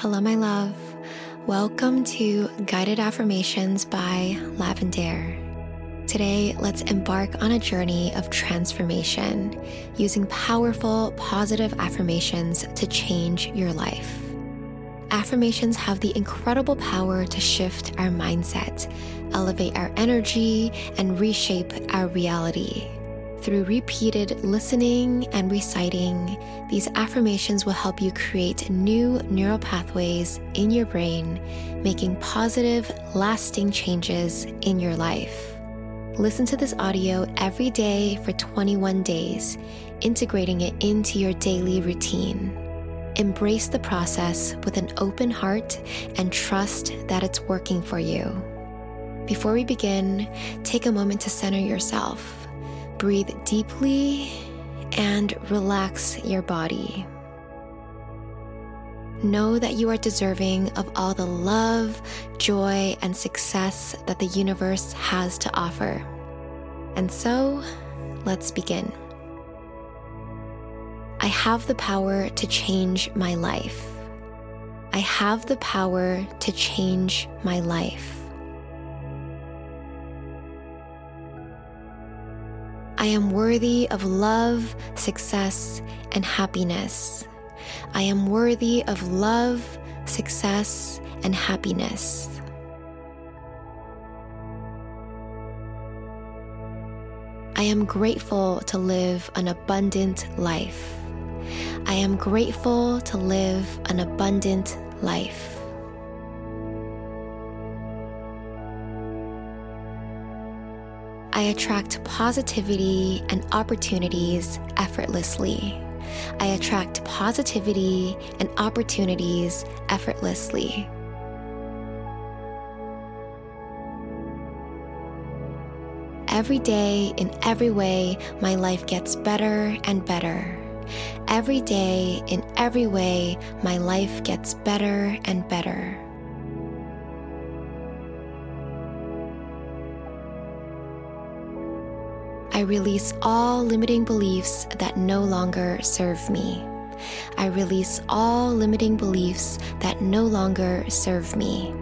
Hello, my love. Welcome to Guided Affirmations by Lavendaire. Today, let's embark on a journey of transformation using powerful, positive affirmations to change your life. Affirmations have the incredible power to shift our mindset, elevate our energy, and reshape our reality. Through repeated listening and reciting, these affirmations will help you create new neural pathways in your brain, making positive, lasting changes in your life. Listen to this audio every day for 21 days, integrating it into your daily routine. Embrace the process with an open heart and trust that it's working for you. Before we begin, take a moment to center yourself Breathe deeply and relax your body. Know that you are deserving of all the love, joy, and success that the universe has to offer. And so, let's begin. I have the power to change my life. I have the power to change my life. I am worthy of love, success, and happiness. I am worthy of love, success, and happiness. I am grateful to live an abundant life. I am grateful to live an abundant life. I attract positivity and opportunities effortlessly. I attract positivity and opportunities effortlessly. Every day, in every way, my life gets better and better. Every day, in every way, my life gets better and better. I release all limiting beliefs that no longer serve me. I release all limiting beliefs that no longer serve me.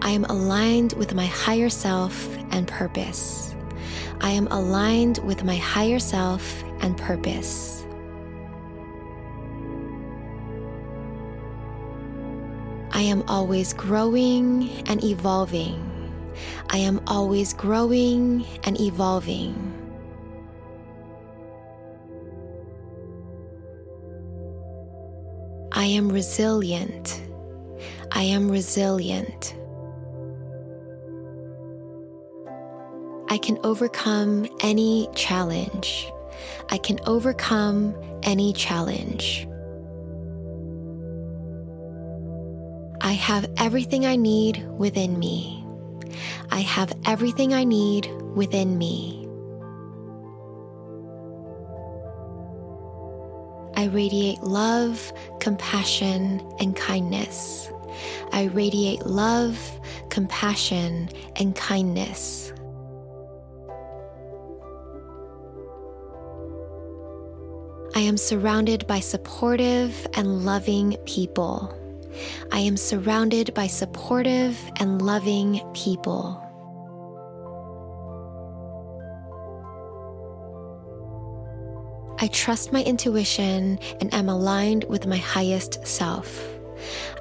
I am aligned with my higher self and purpose. I am aligned with my higher self and purpose. I am always growing and evolving. I am always growing and evolving. I am resilient. I am resilient. I can overcome any challenge. I can overcome any challenge. Have everything I need within me. I have everything I need within me. I radiate love, compassion, and kindness. I radiate love, compassion, and kindness. I am surrounded by supportive and loving people. I am surrounded by supportive and loving people. I trust my intuition and am aligned with my highest self.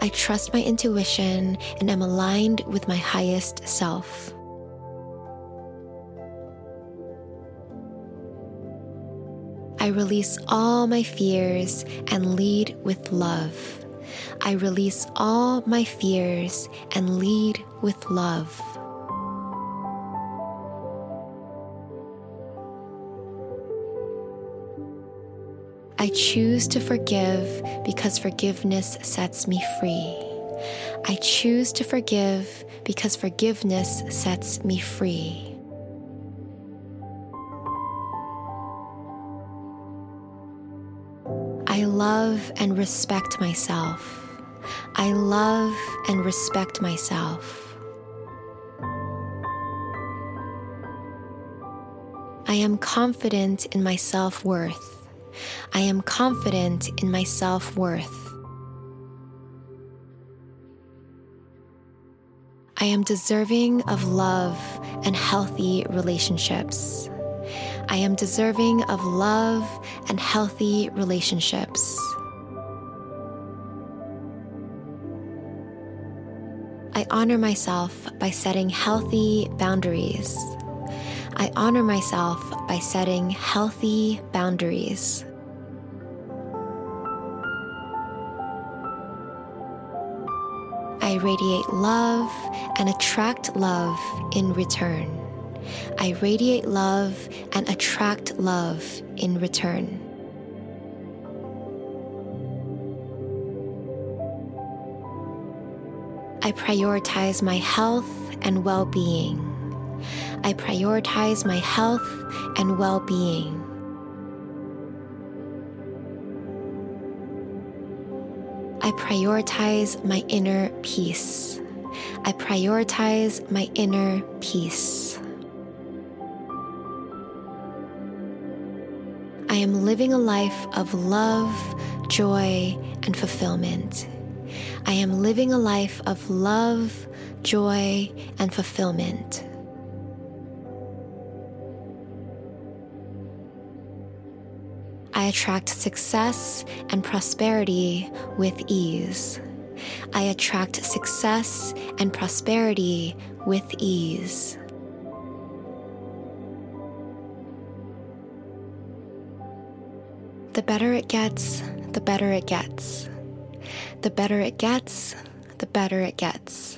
I trust my intuition and am aligned with my highest self. I release all my fears and lead with love. I release all my fears and lead with love. I choose to forgive because forgiveness sets me free. I choose to forgive because forgiveness sets me free. Love and respect myself. I love and respect myself. I am confident in my self worth. I am confident in my self worth. I am deserving of love and healthy relationships. I am deserving of love and healthy relationships. I honor myself by setting healthy boundaries. I honor myself by setting healthy boundaries. I radiate love and attract love in return. I radiate love and attract love in return. I prioritize my health and well being. I prioritize my health and well being. I prioritize my inner peace. I prioritize my inner peace. Am living a life of love, joy, and fulfillment. I am living a life of love, joy, and fulfillment. I attract success and prosperity with ease. I attract success and prosperity with ease. The better it gets, the better it gets. The better it gets, the better it gets.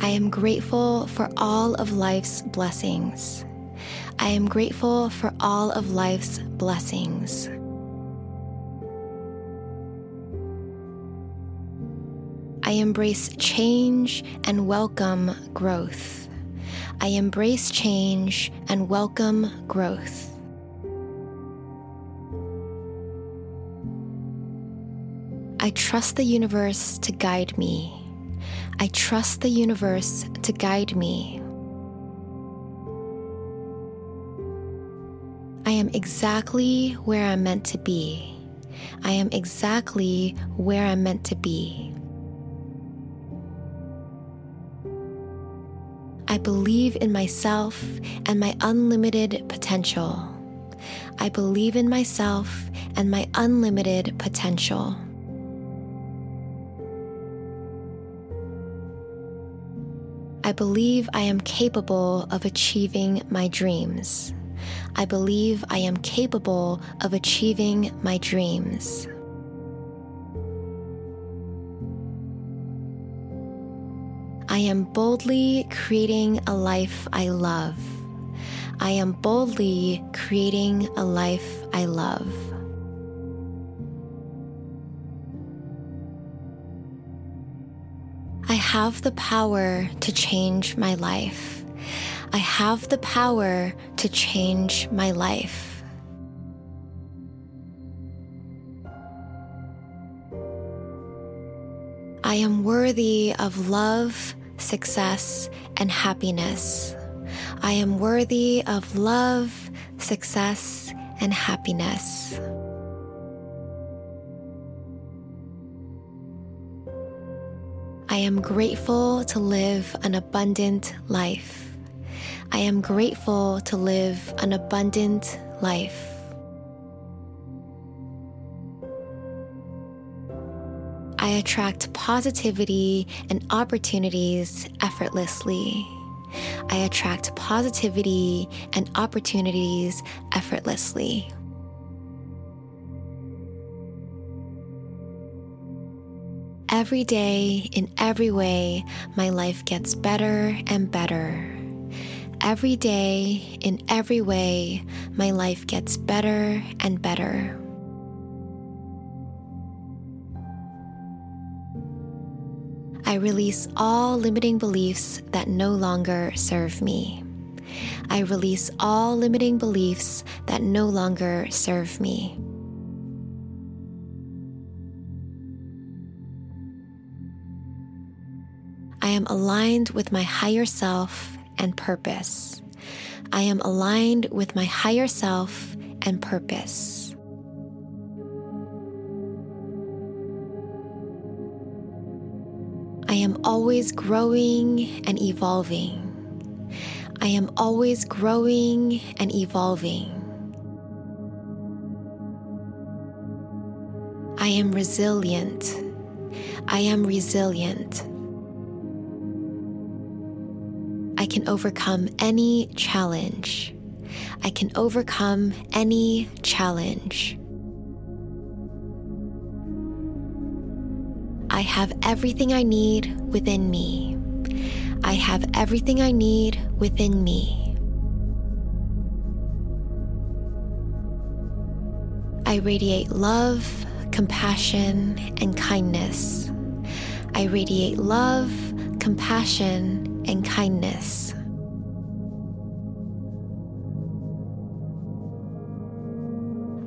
I am grateful for all of life's blessings. I am grateful for all of life's blessings. I embrace change and welcome growth. I embrace change and welcome growth. I trust the universe to guide me. I trust the universe to guide me. I am exactly where I'm meant to be. I am exactly where I'm meant to be. I believe in myself and my unlimited potential. I believe in myself and my unlimited potential. I believe I am capable of achieving my dreams. I believe I am capable of achieving my dreams. I am boldly creating a life I love. I am boldly creating a life I love. I have the power to change my life. I have the power to change my life. I am worthy of love, success, and happiness. I am worthy of love, success, and happiness. I am grateful to live an abundant life. I am grateful to live an abundant life. Attract positivity and opportunities effortlessly. I attract positivity and opportunities effortlessly. Every day, in every way, my life gets better and better. Every day, in every way, my life gets better and better. I release all limiting beliefs that no longer serve me. I release all limiting beliefs that no longer serve me. I am aligned with my higher self and purpose. I am aligned with my higher self and purpose. Always growing and evolving. I am always growing and evolving. I am resilient. I am resilient. I can overcome any challenge. I can overcome any challenge. I have everything I need within me. I have everything I need within me. I radiate love, compassion, and kindness. I radiate love, compassion, and kindness.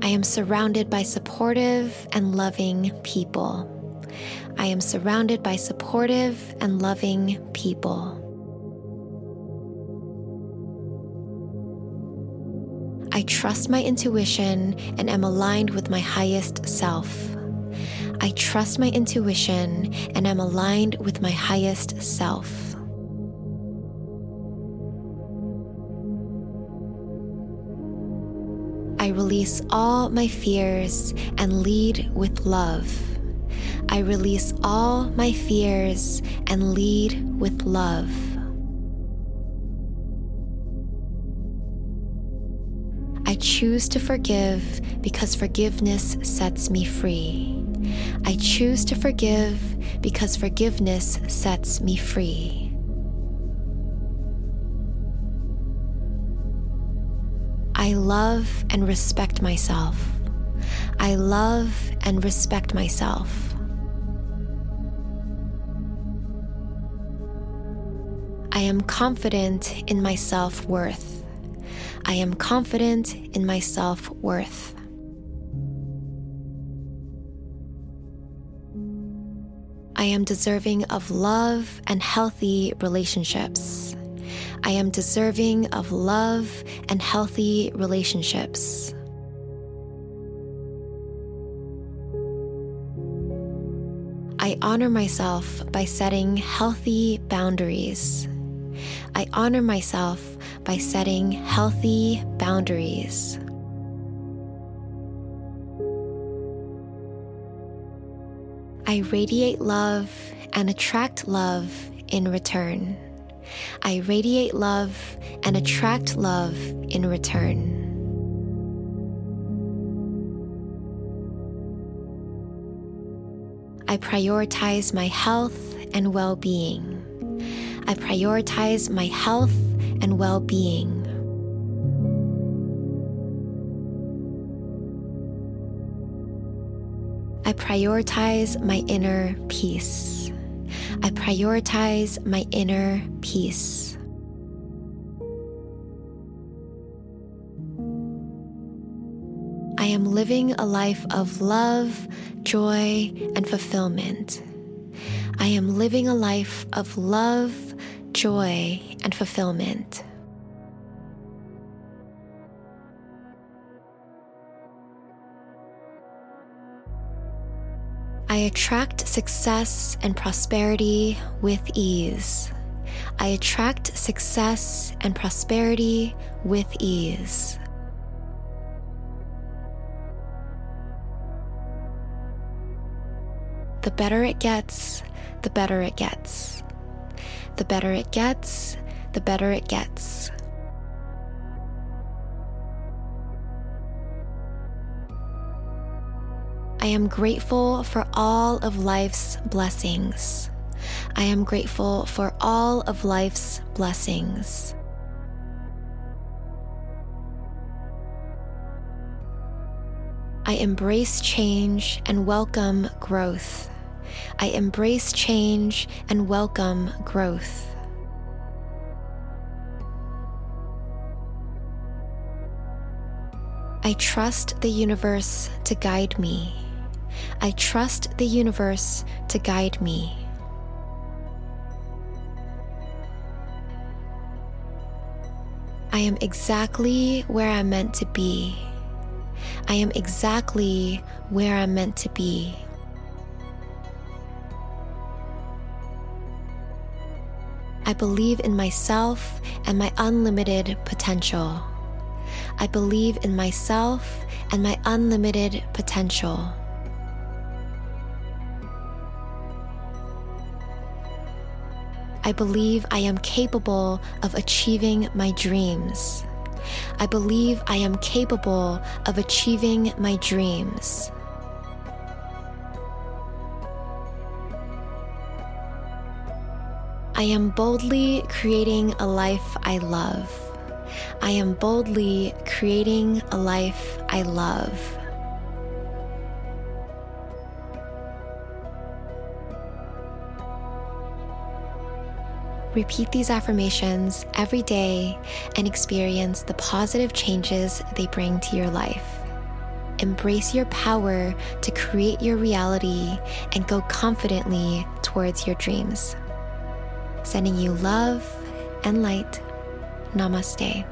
I am surrounded by supportive and loving people. I am surrounded by supportive and loving people. I trust my intuition and am aligned with my highest self. I trust my intuition and am aligned with my highest self. I release all my fears and lead with love. I release all my fears and lead with love. I choose to forgive because forgiveness sets me free. I choose to forgive because forgiveness sets me free. I love and respect myself. I love and respect myself. I am confident in my self worth. I am confident in my self worth. I am deserving of love and healthy relationships. I am deserving of love and healthy relationships. I honor myself by setting healthy boundaries. I honor myself by setting healthy boundaries. I radiate love and attract love in return. I radiate love and attract love in return. I prioritize my health and well being. I prioritize my health and well being. I prioritize my inner peace. I prioritize my inner peace. I am living a life of love, joy, and fulfillment. I am living a life of love, joy, and fulfillment. I attract success and prosperity with ease. I attract success and prosperity with ease. The better it gets, the better it gets. The better it gets, the better it gets. I am grateful for all of life's blessings. I am grateful for all of life's blessings. I embrace change and welcome growth. I embrace change and welcome growth. I trust the universe to guide me. I trust the universe to guide me. I am exactly where I'm meant to be. I am exactly where I'm meant to be. I believe in myself and my unlimited potential. I believe in myself and my unlimited potential. I believe I am capable of achieving my dreams. I believe I am capable of achieving my dreams. I am boldly creating a life I love. I am boldly creating a life I love. Repeat these affirmations every day and experience the positive changes they bring to your life. Embrace your power to create your reality and go confidently towards your dreams. Sending you love and light. Namaste.